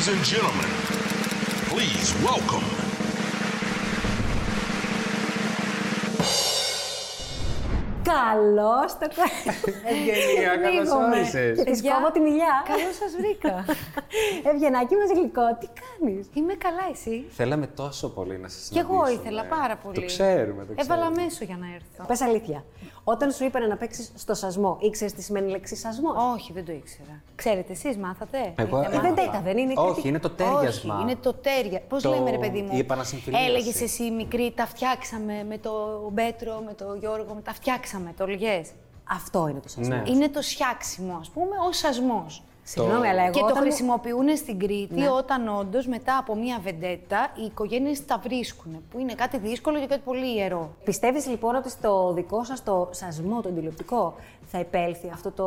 Ladies and gentlemen, please welcome. Καλώς την Ευγενία, καλώς όρισες. Της κόβω τη μιλιά. Καλώς σας βρήκα. Ευγενάκι μας γλυκό, τι κάνεις; Είμαι καλά, εσύ; Θέλαμε τόσο πολύ να σας Κι συναντήσουμε. εγώ ήθελα πάρα πολύ. Το ξέρουμε, το ξέρουμε. Έβαλα μέσο για να έρθω. Πες αλήθεια. Όταν σου είπανε να παίξεις στο σασμό, ήξερες τι σημαίνει η λέξη σασμός; Όχι, δεν το ήξερα. Ξέρετε, εσείς μάθατε; Εγώ Είτε έμαθα. δεν τα- δεν είναι η Όχι, κριτική. είναι το ταίριασμα. Όχι, είναι το τέρια. Πώς Το- λέμε, ρε παιδί μου; η επανασυμφιλίωση. Έλεγες εσύ μικρή, τα φτιάξαμε με τον Πέτρο, με τον Γιώργο, με τα φτιάξαμε. Το λεγέ. Αυτό είναι το σασμό. Ναι. Είναι το σιάξιμο, ας πούμε, ο σασμός. Συγγνώμη, αλλά εγώ. Και το όταν μου- χρησιμοποιούν στην Κρήτη Ναι. όταν όντως μετά από μία βεντέτα οι οικογένειες τα βρίσκουν. Που είναι κάτι δύσκολο και κάτι πολύ ιερό. Πιστεύεις λοιπόν ότι στο δικό σας το σασμό, το τηλεοπτικό, θα επέλθει αυτό το,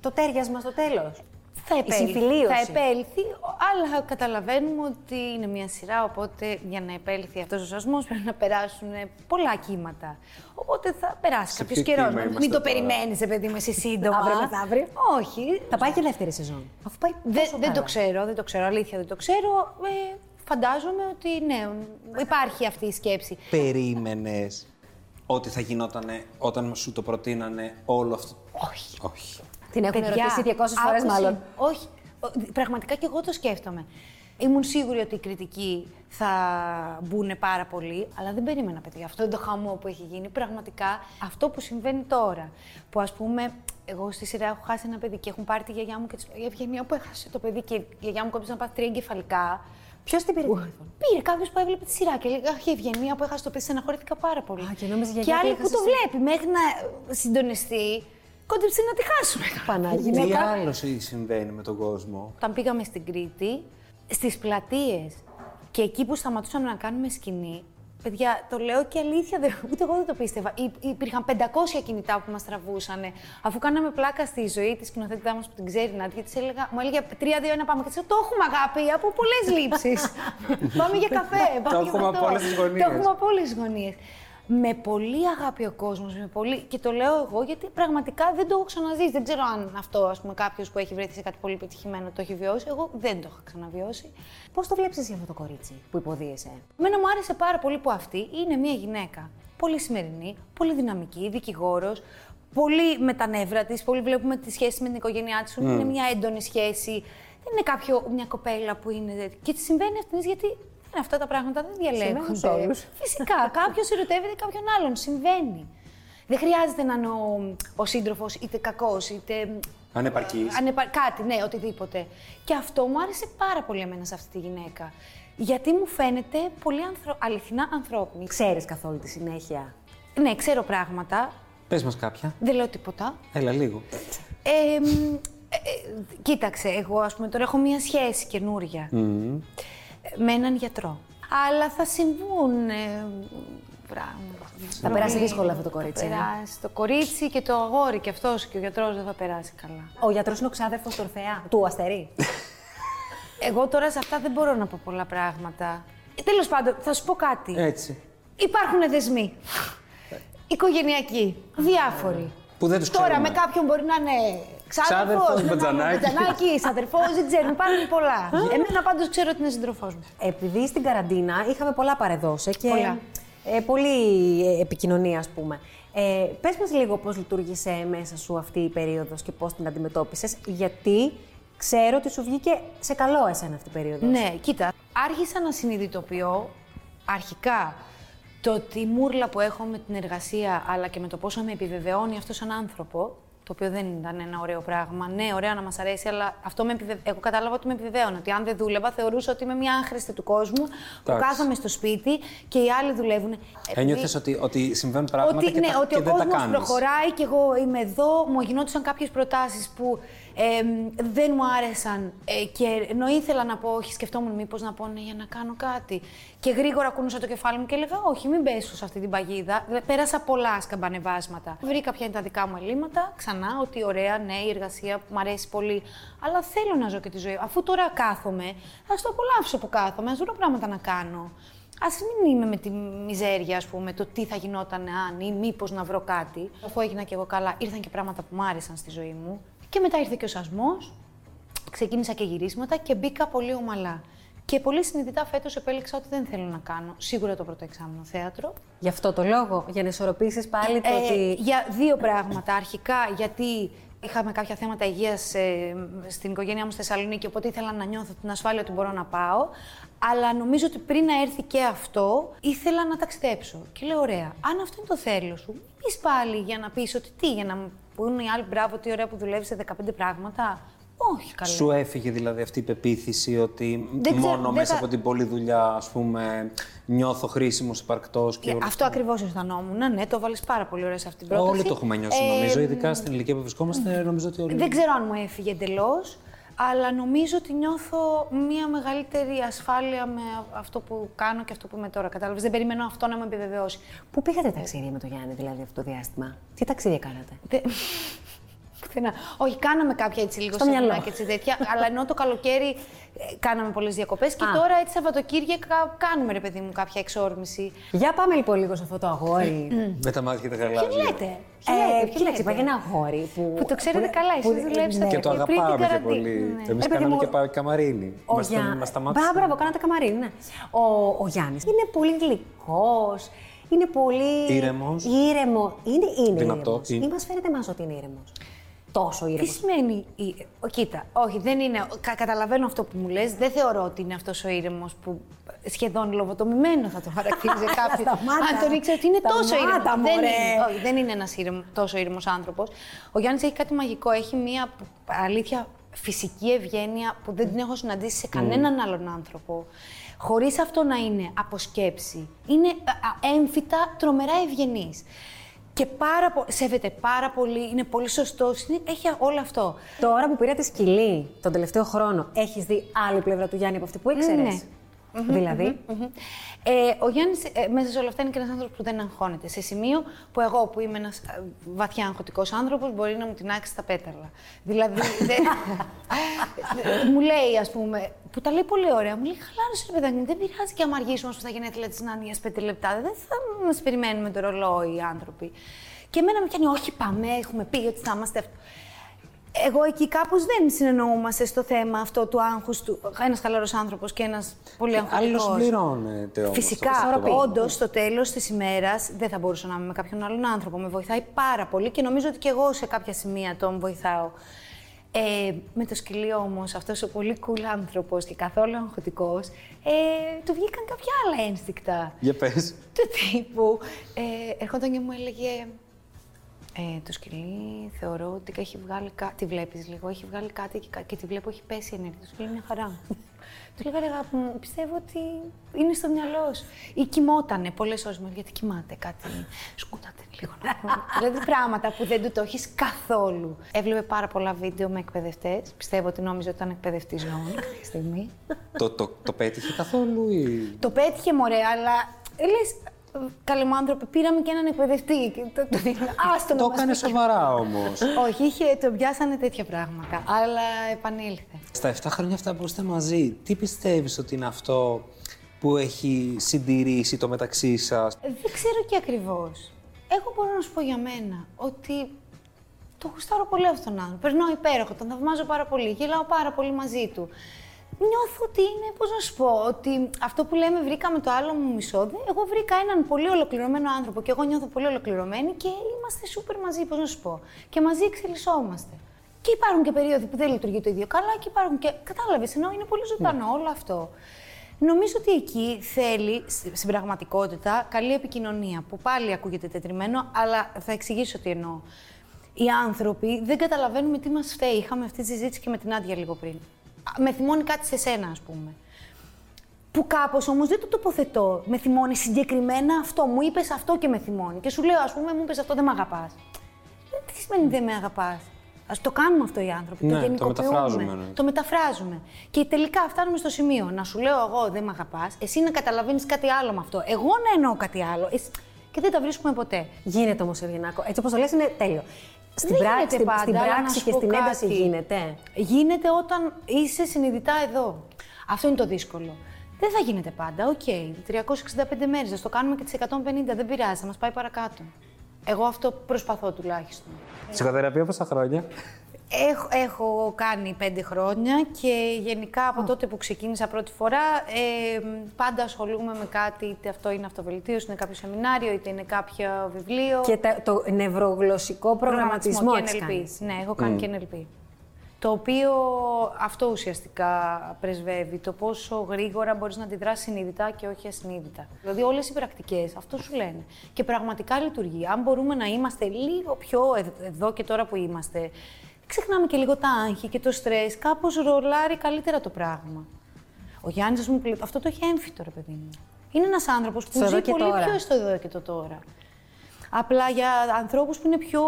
το τέριασμα στο τέλος; Θα Η επέλθει. συμφιλίωση. Θα επέλθει, αλλά καταλαβαίνουμε ότι είναι μια σειρά, οπότε για να επέλθει αυτός ο σασμός πρέπει να περάσουν πολλά κύματα. Οπότε θα περάσει κάποιος ποιο καιρός. κύμα Μην είμαστε το τώρα; περιμένεις, παιδί μου, εσύ σύντομα. Αύριο μεθαύριο. Όχι. Θα πάει και δεύτερη σεζόν. Αφού πάει Δεν, τόσο δεν το καλά. ξέρω, δεν το ξέρω. Αλήθεια δεν το ξέρω. Ε, φαντάζομαι ότι ναι, υπάρχει αυτή η σκέψη. Περίμενες ότι θα γινόταν όταν σου το προτείνανε όλο αυτό; Όχι. Όχι. Την έχουν Παιδιά, ρωτήσει 200 φορές άκουσε. μάλλον. Όχι. Ο- Πραγματικά και εγώ το σκέφτομαι. Ήμουν σίγουρη ότι οι κριτικοί θα μπουν πάρα πολύ, αλλά δεν περίμενα, παιδιά. Αυτό το χαμό που έχει γίνει, πραγματικά αυτό που συμβαίνει τώρα. Που ας πούμε, εγώ στη σειρά έχω χάσει ένα παιδί και έχουν πάρει τη γιαγιά μου και της- η Ευγενία που έχασε το παιδί και η γιαγιά μου κόμπησε να πάθει τρία εγκεφαλικά. Ποιος την πήρε τηλέφωνο; Πήρε κάποιος που έβλεπε τη σειρά και λέει: Αχ, η Ευγενία που έχασε το παιδί, στεναχωρήθηκα πάρα πολύ. Α, και νόμιζε η και γιαγιά άλλοι που που έχασε το εσύ. βλέπει μέχρι να συντονιστεί, κόντεψε να τη χάσουμε. Πανάγια. Τι Γυναίκα. άλλο συμβαίνει με τον κόσμο; Όταν πήγαμε στην Κρήτη, στις πλατείες και εκεί που σταματούσαμε να κάνουμε σκηνή, παιδιά, το λέω και αλήθεια, δεν, ούτε εγώ δεν το πίστευα. Υ- υπήρχαν 500 κινητά που μας τραβούσαν. Αφού κάναμε πλάκα στη ζωή της σκηνοθέτητά μας που την ξέρει, Νάντια, της έλεγα, μου έλεγε 3-2-1 πάμε. Και της λέω, το έχουμε αγάπη, από πολλές λήψεις. πάμε για καφέ, πάμε για έχουμε φαγητό». από όλες τις γωνίες. Το έχουμε από όλες τις γωνίες. Με πολύ αγάπη ο κόσμος, με πολύ. Και το λέω εγώ γιατί πραγματικά δεν το έχω ξαναζήσει. Δεν ξέρω αν αυτό, ας πούμε, κάποιος που έχει βρεθεί σε κάτι πολύ πετυχημένο το έχει βιώσει. Εγώ δεν το είχα ξαναβιώσει. Πώς το βλέπεις εσύ αυτό το κορίτσι που υποδίεσαι; Εμένα μου άρεσε πάρα πολύ που αυτή είναι μια γυναίκα πολύ σημερινή, πολύ δυναμική, δικηγόρος, πολύ με τα νεύρα της. Πολύ βλέπουμε τη σχέση με την οικογένειά της, είναι μια έντονη σχέση. Δεν είναι κάποιο, μια κοπέλα που είναι. τέτοια. Και της συμβαίνει αυτήν γιατί δεν αυτά τα πράγματα δεν διαλέγονται. Συμβαίνουν σε όλους. Φυσικά, κάποιος ερωτεύεται κάποιον άλλον. Συμβαίνει. Δεν χρειάζεται να είναι ο, ο σύντροφος είτε κακός, είτε Ανεπαρκής. Ανεπα... Κάτι, ναι, οτιδήποτε. Και αυτό μου άρεσε πάρα πολύ εμένα σε αυτή τη γυναίκα. Γιατί μου φαίνεται πολύ ανθρω... αληθινά ανθρώπινη. Ξέρεις καθόλου τη συνέχεια; Ναι, ξέρω πράγματα. Πες μας κάποια. Δεν λέω τίποτα. Έλα λίγο. Ε, μ, ε, ε, κοίταξε, εγώ ας πούμε τώρα έχω μία σχέση καινούρια ε, με έναν γιατρό. Αλλά θα συμβούν ε, πράγματα. Θα περάσει δύσκολα αυτό το κορίτσι, Θα ε. περάσει το κορίτσι και το αγόρι και αυτός και ο γιατρός δεν θα περάσει καλά. Ο γιατρός είναι ο ξάδερφος του Ορφεά, του Αστερί. Εγώ τώρα σε αυτά δεν μπορώ να πω πολλά πράγματα. Τέλος πάντων, θα σου πω κάτι. Έτσι. Υπάρχουν δεσμοί. Οικογενειακοί. Διάφοροι. Που δεν τους Τώρα ξέρουμε. με κάποιον μπορεί να είναι ξάδερφος, Ξάδερφος, με μπατζανάκι. μπατζανάκι, αδερφό, δεν ξέρω. Υπάρχουν πολλά. Εμένα πάντως ξέρω ότι είναι σύντροφός μου. Επειδή στην καραντίνα είχαμε πολλά παρεδώσει και Πολλά. Ε, πολύ ε, επικοινωνία, ας πούμε. Ε, πες μας λίγο πώς λειτουργήσε μέσα σου αυτή η περίοδος και πώς την αντιμετώπισες, γιατί ξέρω ότι σου βγήκε σε καλό εσένα αυτή η περίοδος. Ναι, κοίτα. Άρχισα να συνειδητοποιώ αρχικά το ότι η μούρλα που έχω με την εργασία αλλά και με το πόσο με επιβεβαιώνει αυτό σαν άνθρωπο, το οποίο δεν ήταν ένα ωραίο πράγμα. Ναι, ωραία να μας αρέσει, αλλά αυτό με επιβε... εγώ κατάλαβα ότι με επιβεβαίωνε. Ότι αν δεν δούλευα, θεωρούσα ότι είμαι μια άχρηστη του κόσμου που Εντάξει. κάθομαι στο σπίτι και οι άλλοι δουλεύουν. Ένιωθες ότι, ότι συμβαίνουν πράγματα ότι, και, ναι, τα, ότι και ο δεν τα κόσμος κάνεις. προχωράει και εγώ είμαι εδώ. Μου γινόντουσαν κάποιες προτάσεις που ε, δεν μου άρεσαν ε, και ενώ ήθελα να πω όχι, σκεφτόμουν μήπως να πω ναι για να κάνω κάτι. Και γρήγορα κούνουσα το κεφάλι μου και έλεγα όχι, μην πέσω σε αυτή την παγίδα. Δε- Πέρασα πολλά σκαμπανεβάσματα. Βρήκα ποια είναι τα δικά μου ελλείμματα, ξανά, ότι ωραία, ναι, η εργασία μου αρέσει πολύ, αλλά θέλω να ζω και τη ζωή. Αφού τώρα κάθομαι, ας το απολαύσω που κάθομαι, ας βρω πράγματα να κάνω. Α μην είμαι με τη μιζέρια, ας πούμε, το τι θα γινόταν αν ή μήπως να βρω κάτι. Αφού έγινα και εγώ καλά, ήρθαν και πράγματα που μου άρεσαν στη ζωή μου. Και μετά ήρθε και ο σασμός. ξεκίνησα και γυρίσματα και μπήκα πολύ ομαλά. Και πολύ συνειδητά φέτος επέλεξα ότι δεν θέλω να κάνω σίγουρα το πρώτο εξάμεινο θέατρο. Γι' αυτό το λόγο, για να ισορροπήσεις πάλι το Ε, ότι. Για δύο πράγματα. Αρχικά, γιατί είχαμε κάποια θέματα υγείας στην οικογένειά μου στη Θεσσαλονίκη, οπότε ήθελα να νιώθω την ασφάλεια ότι μπορώ να πάω. Αλλά νομίζω ότι πριν να έρθει και αυτό, ήθελα να ταξιδέψω. Και λέω: Ωραία, αν αυτό είναι το θέλω σου, πεις πάλι για να πεις ότι τι, για να μου πούνε οι άλλοι μπράβο, τι ωραία που δουλεύεις σε 15 πράγματα. Όχι, καλά. Σου έφυγε δηλαδή αυτή η πεποίθηση ότι Δεν ξέρω, μόνο δεν μέσα θα- από την πολλή δουλειά, ας πούμε, νιώθω χρήσιμος, υπαρκτός και Ναι, όλο αυτό ακριβώς αισθανόμουν. Ναι, το βάλει πάρα πολύ ωραία σε αυτή την πρόταση. Όλοι το έχουμε νιώσει, Ε, νομίζω, ειδικά στην ηλικία που βρισκόμαστε, νομίζω ότι όλοι... Δεν ξέρω αν μου έφυγε εντελώς, αλλά νομίζω ότι νιώθω μία μεγαλύτερη ασφάλεια με αυτό που κάνω και αυτό που είμαι τώρα. Κατάλαβες. Δεν περιμένω αυτό να με επιβεβαιώσει. Πού πήγατε ταξίδια με τον Γιάννη, δηλαδή αυτό το διάστημα; Τι ταξίδια κάνατε; Δεν- Πουθενά. Όχι, κάναμε κάποια έτσι λίγο Στο μυαλό. σεμινάκια έτσι τέτοια, αλλά ενώ το καλοκαίρι ε, κάναμε πολλές διακοπές και Α. τώρα έτσι Σαββατοκύριακα κάνουμε ρε παιδί μου κάποια εξόρμηση. Για πάμε λοιπόν λίγο σε αυτό το αγόρι. Με τα μάτια και τα γαλάζια. Ποιο λέτε, ποιο Ε, λέτε, ποιο κοίταξε, λέτε; υπάρχει ένα αγόρι που. Που το ξέρετε που- καλά, που- εσείς δουλέψατε. ναι. Και το Και πριν την αγαπάμε και καραντίνα. πολύ. Ναι. Εμείς Ρε παιδί κάναμε μου, και πα- καμαρίνι. Ο Μας τον- Γιά- μας σταμάτησε. Μπράβο, μπράβο, κάνατε καμαρίνι, ναι. Ο, ο Γιάννης είναι πολύ γλυκός. Είναι πολύ. Ήρεμος. Ήρεμο. Είναι, είναι Δυνατό. ήρεμος. Είναι. Ή μας φαίνεται εμάς ότι είναι ήρεμος. Τόσο Τι ήρεμο. σημαίνει. η- Ο, κοίτα, όχι, δεν είναι. Κα, καταλαβαίνω αυτό που μου λες. Δεν θεωρώ ότι είναι αυτός ο ήρεμος που σχεδόν λοβοτομημένο θα το χαρακτήριζε κάποιος. Σταμάτα. Αν τον ήξερε ότι είναι τόσο Σταμάτα, ήρεμος. Δεν μωρέ. είναι, όχι, δεν είναι ένας τόσο ήρεμος άνθρωπος. Ο Γιάννης έχει κάτι μαγικό. Έχει μία αλήθεια φυσική ευγένεια που δεν την έχω συναντήσει σε κανέναν άλλον άνθρωπο. Χωρίς αυτό να είναι αποσκέψη. Είναι α, α, έμφυτα τρομερά ευγενής. Και πάρα πο- σέβεται πάρα πολύ, είναι πολύ σωστό, έχει όλο αυτό. Τώρα που πήρα τη σκυλή τον τελευταίο χρόνο, έχεις δει άλλη πλευρά του Γιάννη από αυτή που ήξερες; Ναι. Δηλαδή. Μμμ. Ε, ο Γιάννης μέσα σε όλα αυτά είναι και ένας άνθρωπος που δεν αγχώνεται. Σε σημείο που εγώ, που είμαι ένας βαθιά αγχωτικός άνθρωπος, μπορεί να μου τεινάξει τα πέταλα. Δηλαδή. δεν- μου λέει, ας πούμε, που τα λέει πολύ ωραία, μου λέει: Χαλάρωσε, ρε παιδάκι, μου, δεν πειράζει και άμα αργήσουμε στα γενέθλια της Νάνια πέντε λεπτά. Δεν θα μας περιμένουμε το ρολόι οι άνθρωποι. Και εμένα με πιάνει, Όχι, πάμε, έχουμε πει ότι θα είμαστε αυτό. Εγώ εκεί κάπως δεν συνεννοούμαστε στο θέμα αυτό του άγχους του. Ένας χαλαρός άνθρωπος και ένας πολύ αγχωτικός. Άλλος πληρώνεται όμως. Φυσικά, Αυτό. όντως, στο τέλος της ημέρας δεν θα μπορούσα να είμαι με κάποιον άλλον άνθρωπο. Με βοηθάει πάρα πολύ και νομίζω ότι και εγώ σε κάποια σημεία τον βοηθάω. Ε, με το σκυλί όμως, αυτός ο πολύ cool άνθρωπος και καθόλου αγχωτικός, ε, του βγήκαν κάποια άλλα ένστικτα. Για πες. Του τύπου. Ε, ερχόταν και μου έλεγε. Ε, το σκυλί θεωρώ ότι έχει βγάλει κάτι. Τη βλέπεις λίγο, έχει βγάλει κάτι και, κα- και τη βλέπω έχει πέσει η ενέργεια. Το σκυλί είναι μια χαρά. Του λέγα ρε αγάπη μου, πιστεύω ότι είναι στο μυαλό σου. Ή κοιμότανε πολλές ώρες μου, γιατί κοιμάται κάτι. Σκούτατε λίγο να πούμε. δηλαδή πράγματα που δεν του το έχεις καθόλου. Έβλεπε πάρα πολλά βίντεο με εκπαιδευτές. Πιστεύω ότι νόμιζε ότι ήταν εκπαιδευτή ζώων κάποια στιγμή. το, το, το πέτυχε καθόλου ή... Το πέτυχε μωρέ, αλλά λες. Καλέ μου άνθρωπε, πήραμε και έναν εκπαιδευτή. και Το, το, άστο να Το μας έκανε πει. σοβαρά όμως. Όχι, είχε, το πιάσανε τέτοια πράγματα. Αλλά επανήλθε. Στα 7 χρόνια αυτά που είστε μαζί, τι πιστεύεις ότι είναι αυτό που έχει συντηρήσει το μεταξύ σας; Δεν ξέρω και ακριβώς. Εγώ μπορώ να σου πω για μένα ότι το γουστάρω πολύ αυτόν τον άνθρωπο. Περνάω υπέροχο, τον θαυμάζω πάρα πολύ, γελάω πάρα πολύ μαζί του. Νιώθω ότι είναι, πώς να σου πω, ότι αυτό που λέμε βρήκαμε το άλλο μου μισό, δεν- εγώ βρήκα έναν πολύ ολοκληρωμένο άνθρωπο και εγώ νιώθω πολύ ολοκληρωμένη και είμαστε σούπερ μαζί, πώς να σου πω. Και μαζί εξελισσόμαστε. Και υπάρχουν και περίοδοι που δεν λειτουργεί το ίδιο καλά και υπάρχουν και. Κατάλαβες, ενώ είναι πολύ ζωντανό όλο αυτό. Νομίζω ότι εκεί θέλει, σ- στην πραγματικότητα, καλή επικοινωνία, που πάλι ακούγεται τετριμένο, αλλά θα εξηγήσω τι εννοώ. Οι άνθρωποι δεν καταλαβαίνουμε τι μας φταίει. Είχαμε αυτή τη συζήτηση και με την Άντια λίγο πριν. Α, Με θυμώνει κάτι σε σένα, ας πούμε. Που κάπως όμως δεν το τοποθετώ. Με θυμώνει συγκεκριμένα αυτό. Μου είπες αυτό και με θυμώνει. Και σου λέω, ας πούμε, μου είπες αυτό, δεν με αγαπάς. Τι σημαίνει δεν με αγαπάς; Α το κάνουμε αυτό οι άνθρωποι. Ναι, το το γενικοποιούμε. μεταφράζουμε, ναι. Το μεταφράζουμε. Και τελικά φτάνουμε στο σημείο να σου λέω εγώ δεν με αγαπάς, εσύ να καταλαβαίνεις κάτι άλλο με αυτό. Εγώ να εννοώ κάτι άλλο. εσύ- Και δεν τα βρίσκουμε ποτέ. Γίνεται όμως, Ευγενάκο. Έτσι όπως το λες είναι τέλειο. Στην, Δεν πράξη, γίνεται στην, πάντα, στην αλλά να πράξη σου και πω στην ένταση κάτι. γίνεται. Γίνεται όταν είσαι συνειδητά εδώ. Αυτό είναι το δύσκολο. Δεν θα γίνεται πάντα. Οκ, 365 μέρες, α το κάνουμε και τις 150. Δεν πειράζει, θα μας πάει παρακάτω. Εγώ αυτό προσπαθώ τουλάχιστον. Ψυχοθεραπεία πόσα χρόνια; Έχω, έχω κάνει πέντε χρόνια και γενικά από τότε που ξεκίνησα πρώτη φορά ε, πάντα ασχολούμαι με κάτι, είτε αυτό είναι αυτοβελτίωση, είναι κάποιο σεμινάριο, είτε είναι κάποιο βιβλίο. Και τα- το νευρογλωσσικό προγραμματισμό και έχεις NLP. κάνει. Ναι, έχω κάνει και NLP. Το οποίο αυτό ουσιαστικά πρεσβεύει, το πόσο γρήγορα μπορείς να αντιδράσεις συνειδητά και όχι ασυνείδητα. Δηλαδή όλες οι πρακτικές αυτό σου λένε. Και πραγματικά λειτουργεί. Αν μπορούμε να είμαστε λίγο πιο εδ- εδώ και τώρα που είμαστε, ξεχνάμε και λίγο τα άγχη και το στρες, κάπως ρολάρει καλύτερα το πράγμα. Ο Γιάννης, ας πούμε, που λέει, αυτό το έχει έμφυτο, ρε παιδί μου. Είναι ένας άνθρωπος που Στο εδώ ζει και πολύ τώρα. πιο στο εδώ και το τώρα. Απλά για ανθρώπους που είναι πιο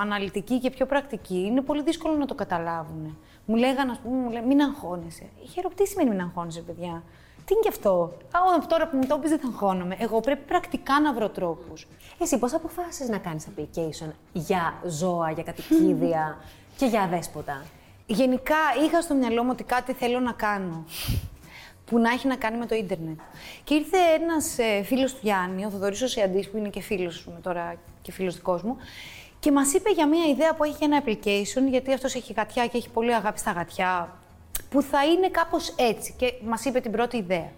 αναλυτικοί και πιο πρακτικοί, είναι πολύ δύσκολο να το καταλάβουν. Μου λέγανε, ας πούμε, μου λένε, μην αγχώνεσαι. Χαίρο, τι σημαίνει μην αγχώνεσαι, παιδιά. Τι είναι και αυτό; Α, τώρα που μου το πεις δεν θα αγχώνομαι. Εγώ πρέπει πρακτικά να βρω τρόπους. Εσύ πώς αποφάσισες να κάνεις application για ζώα, για κατοικίδια και για αδέσποτα; Γενικά είχα στο μυαλό μου ότι κάτι θέλω να κάνω που να έχει να κάνει με το ίντερνετ. Και ήρθε ένας ε, φίλος του Γιάννη, ο Θοδωρής Οσιαντής, που είναι και φίλος μου τώρα και φίλος δικός μου, και μας είπε για μια ιδέα που έχει για ένα application, γιατί αυτός έχει γατιά και έχει πολύ αγάπη στα γατιά, που θα είναι κάπως έτσι. Και μας είπε την πρώτη ιδέα.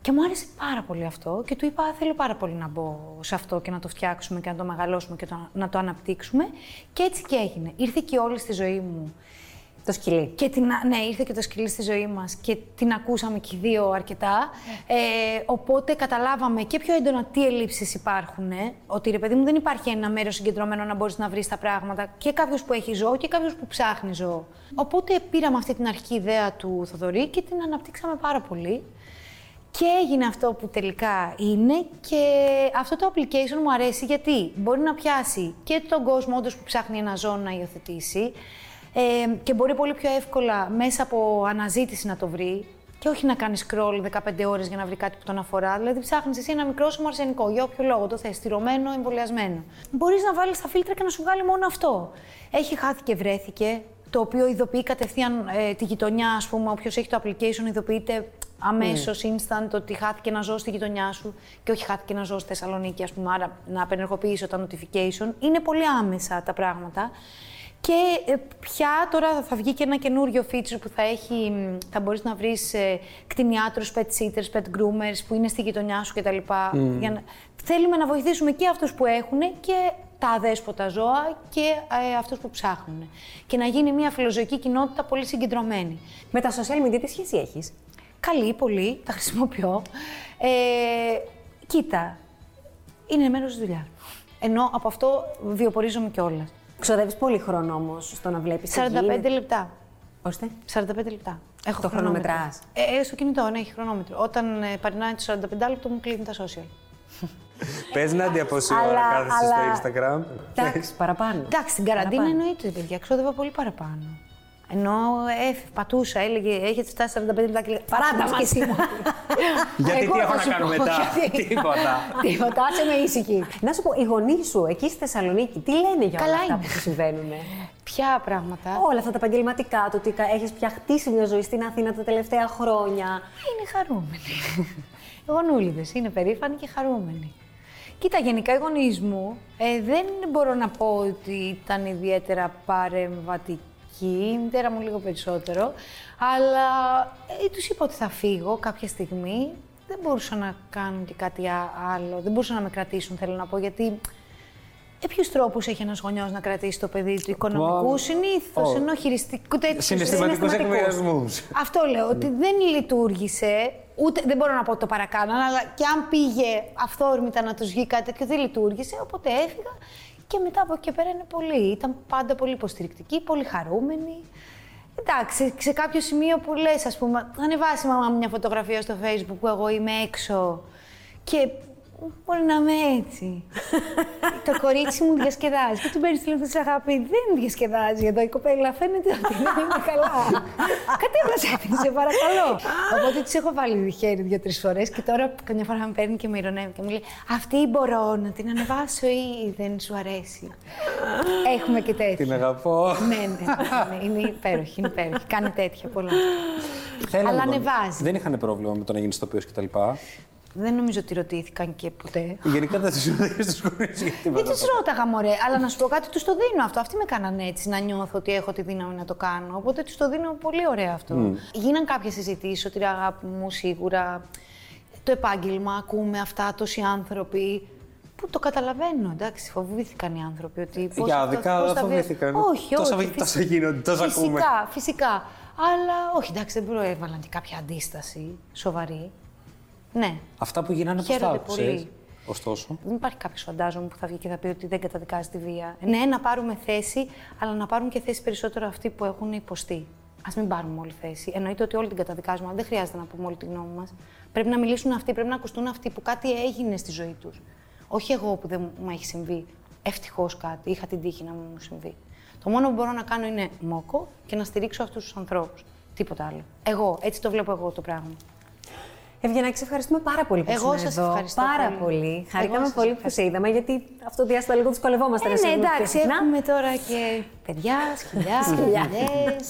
Και μου άρεσε πάρα πολύ αυτό και του είπα: Θέλω πάρα πολύ να μπω σε αυτό και να το φτιάξουμε και να το μεγαλώσουμε και το- να το αναπτύξουμε. Και έτσι και έγινε. Ήρθε και όλη στη ζωή μου Το σκυλί. και την, α- ναι, ήρθε και το σκυλί στη ζωή μας και την ακούσαμε και οι δύο αρκετά. Ε, οπότε καταλάβαμε και πιο έντονα τι ελλείψεις υπάρχουν. ε, ότι ρε παιδί μου δεν υπάρχει ένα μέρος συγκεντρωμένο να μπορείς να βρεις τα πράγματα. Και κάποιος που έχει ζώο και κάποιος που ψάχνει ζώο. Οπότε πήραμε αυτή την αρχική ιδέα του Θοδωρή και την αναπτύξαμε πάρα πολύ. Και έγινε αυτό που τελικά είναι και αυτό το application μου αρέσει γιατί μπορεί να πιάσει και τον κόσμο όντως που ψάχνει ένα ζώο να υιοθετήσει ε, και μπορεί πολύ πιο εύκολα μέσα από αναζήτηση να το βρει και όχι να κάνεις scroll 15 ώρες για να βρει κάτι που τον αφορά. Δηλαδή, ψάχνεις εσύ ένα μικρό σου αρσενικό. Για όποιο λόγο το θες, στηρωμένο, εμβολιασμένο. Μπορείς να βάλεις τα φίλτρα και να σου βγάλει μόνο αυτό. Έχει χάθει και βρέθηκε, το οποίο ειδοποιεί κατευθείαν ε, τη γειτονιά, ας πούμε. Όποιος έχει το application, ειδοποιείται αμέσως instant ότι χάθηκε ένα ζώο στη γειτονιά σου και όχι χάθηκε ένα ζώο στη Θεσσαλονίκη, ας πούμε. Άρα να απενεργοποιήσω τα notification. Είναι πολύ άμεσα τα πράγματα. Και ε, πια τώρα θα βγει και ένα καινούριο feature που θα, έχει, μ, θα μπορείς να βρεις ε, κτηνιάτρους, pet sitters, pet groomers που είναι στη γειτονιά σου κτλ. Για να... Θέλουμε να βοηθήσουμε και αυτούς που έχουν και τα αδέσποτα ζώα και ε, αυτούς που ψάχνουν. Και να γίνει μια φιλοζωική κοινότητα πολύ συγκεντρωμένη. Με τα social media τι σχέση έχεις; Καλή, πολύ, τα χρησιμοποιώ. Ε, κοίτα, είναι μέρος της δουλειάς μου. Ενώ από αυτό βιοπορίζομαι κιόλας. Ξοδεύεις πολύ χρόνο όμως στο να βλέπεις τι 45 γίνεται. λεπτά. Ώστε. 45 λεπτά. Έχω Το χρονόμετρο. χρονομετράς; Ε, ε, στο κινητό, ναι, έχει χρονόμετρο. Όταν ε, περνάει το 45 λεπτό μου κλείνει τα social. Πες Νάντια πόση ώρα Αλλά- κάθεσαι αλλά- στο Instagram. Εντάξει, παραπάνω. Εντάξει, στην καραντίνα Παραπάνω. εννοείται, παιδιά. Ξόδευα πολύ παραπάνω. Ενώ ε, πατούσα, έλεγε, έχετε φτάσει 45 λεπτά και λέγα, παράτα μας. και εσύ μου. Γιατί Εγώ τι έχω θα να σου κάνω πω, μετά. γιατί- Τίποτα. Τίποτα, άσε με ήσυχη. Να σου πω, οι γονείς σου εκεί στη Θεσσαλονίκη, τι λένε για όλα Καλά αυτά είναι. που σου συμβαίνουν. Ποια πράγματα; Όλα αυτά τα επαγγελματικά, το ότι έχεις πια χτίσει μια ζωή στην Αθήνα τα τελευταία χρόνια. Είναι χαρούμενοι. Γονούλιδες, είναι περήφανοι και χαρούμενοι. Κοίτα, γενικά οι γονείς μου ε, δεν μπορώ να πω ότι ήταν ιδιαίτερα παρεμβατικοί, η μητέρα μου λίγο περισσότερο, αλλά ε, τους είπα ότι θα φύγω κάποια στιγμή. Δεν μπορούσαν να κάνουν και κάτι α- άλλο, δεν μπορούσαν να με κρατήσουν, θέλω να πω, γιατί ε, ποιους τρόπους έχει ένας γονιός να κρατήσει το παιδί του, οικονομικούς Wow. συνήθως, Oh. ενώ χειριστικούς τέτοιους. Συναισθηματικούς συναισθηματικούς. εκβιασμούς. Αυτό λέω, ότι δεν λειτουργήσε, ούτε, δεν μπορώ να πω ότι το παρακάναν, αλλά και αν πήγε αυθόρμητα να τους βγει κάτι τέτοιο, δεν λειτουργήσε, οπότε έφυγα και μετά από εκεί και πέρα είναι πολύ. Ήταν πάντα πολύ υποστηρικτική, πολύ χαρούμενη. Εντάξει, σε κάποιο σημείο που λες, ας πούμε, ανεβάσει η μαμά μου μια φωτογραφία στο facebook που εγώ είμαι έξω και μπορεί να είμαι έτσι. το κορίτσι μου διασκεδάζει και του παίρνει τηλέφωνο της αγάπη. Δεν διασκεδάζει εδώ η κοπέλα. Φαίνεται ότι δεν είναι καλά. Κατέβασε την, σε παρακαλώ. Οπότε της έχω βάλει χέρι δύο-τρεις φορές και τώρα καμιά φορά με παίρνει και με ηρωνεύει και μου λέει Αυτή μπορώ να την ανεβάσω ή δεν σου αρέσει; Έχουμε και τέτοια. Την αγαπώ. ναι, ναι, ναι, είναι υπέροχη, είναι υπέροχη. Κάνει τέτοια πολλά. Θέλανε Αλλά λοιπόν. ανεβάζει. Δεν είχαν πρόβλημα με το να γίνει ηθοποιός κτλ. Δεν νομίζω ότι ρωτήθηκαν και ποτέ. Γενικά δεν τους ρωτήσει του γονεί για Δεν τίποτα. του ρώταγα, μωρέ, αλλά να σου πω κάτι, τους το δίνω αυτό. Αυτοί με κάνανε έτσι να νιώθω ότι έχω τη δύναμη να το κάνω. Οπότε τους το δίνω πολύ ωραίο αυτό. Γίναν κάποιες συζητήσεις ότι ρε αγάπη μου, σίγουρα το επάγγελμα, ακούμε αυτά τόσοι άνθρωποι. Που το καταλαβαίνω, εντάξει, φοβήθηκαν οι άνθρωποι ότι. πώς Για θα- δικά πώς δεν θα βγει- φοβήθηκαν. Όχι, Τόσα- όχι. τόσα φυσικά- γίνονται, τόσα φυσικά, ακούμε. Φυσικά, Αλλά όχι, εντάξει, δεν προέβαλαν και κάποια αντίσταση σοβαρή. Ναι. Αυτά που γίνανε πώ τα Χαίρονται άκουσε. πολύ. Ωστόσο. Δεν υπάρχει κάποιος φαντάζομαι που θα βγει και θα πει ότι δεν καταδικάζει τη βία. Ναι, να πάρουμε θέση, αλλά να πάρουν και θέση περισσότερο αυτοί που έχουν υποστεί. Α μην πάρουμε όλη θέση. Εννοείται ότι όλοι την καταδικάζουμε, αλλά δεν χρειάζεται να πούμε όλη τη γνώμη μας. Πρέπει να μιλήσουν αυτοί, πρέπει να ακουστούν αυτοί που κάτι έγινε στη ζωή τους. Όχι εγώ που δεν μου έχει συμβεί. Ευτυχώς κάτι, είχα την τύχη να μην μου συμβεί. Το μόνο που μπορώ να κάνω είναι μόκο και να στηρίξω αυτούς τους ανθρώπους. Τίποτα άλλο. Εγώ, έτσι το βλέπω εγώ το πράγμα. Ευγενάκη, σε ευχαριστούμε πάρα πολύ που Εγώ ήσουν σας εδώ. ευχαριστώ πάρα πολύ. πολύ. Εγώ Χαρήκαμε σας πολύ που ευχαριστώ. σε είδαμε, γιατί αυτό το διάστημα λίγο δυσκολευόμαστε Ε, να ναι, σε δούμε πιο εντάξει, συχνά. έχουμε τώρα και παιδιά, σκυλιά, σκυλιάδες.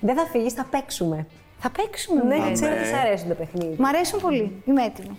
Δεν θα φύγεις, θα παίξουμε. Θα παίξουμε. Ναι, ναι. ξέρω ότι σ' αρέσουν τα παιχνίδια. Μ' αρέσουν πολύ. Είμαι έτοιμη.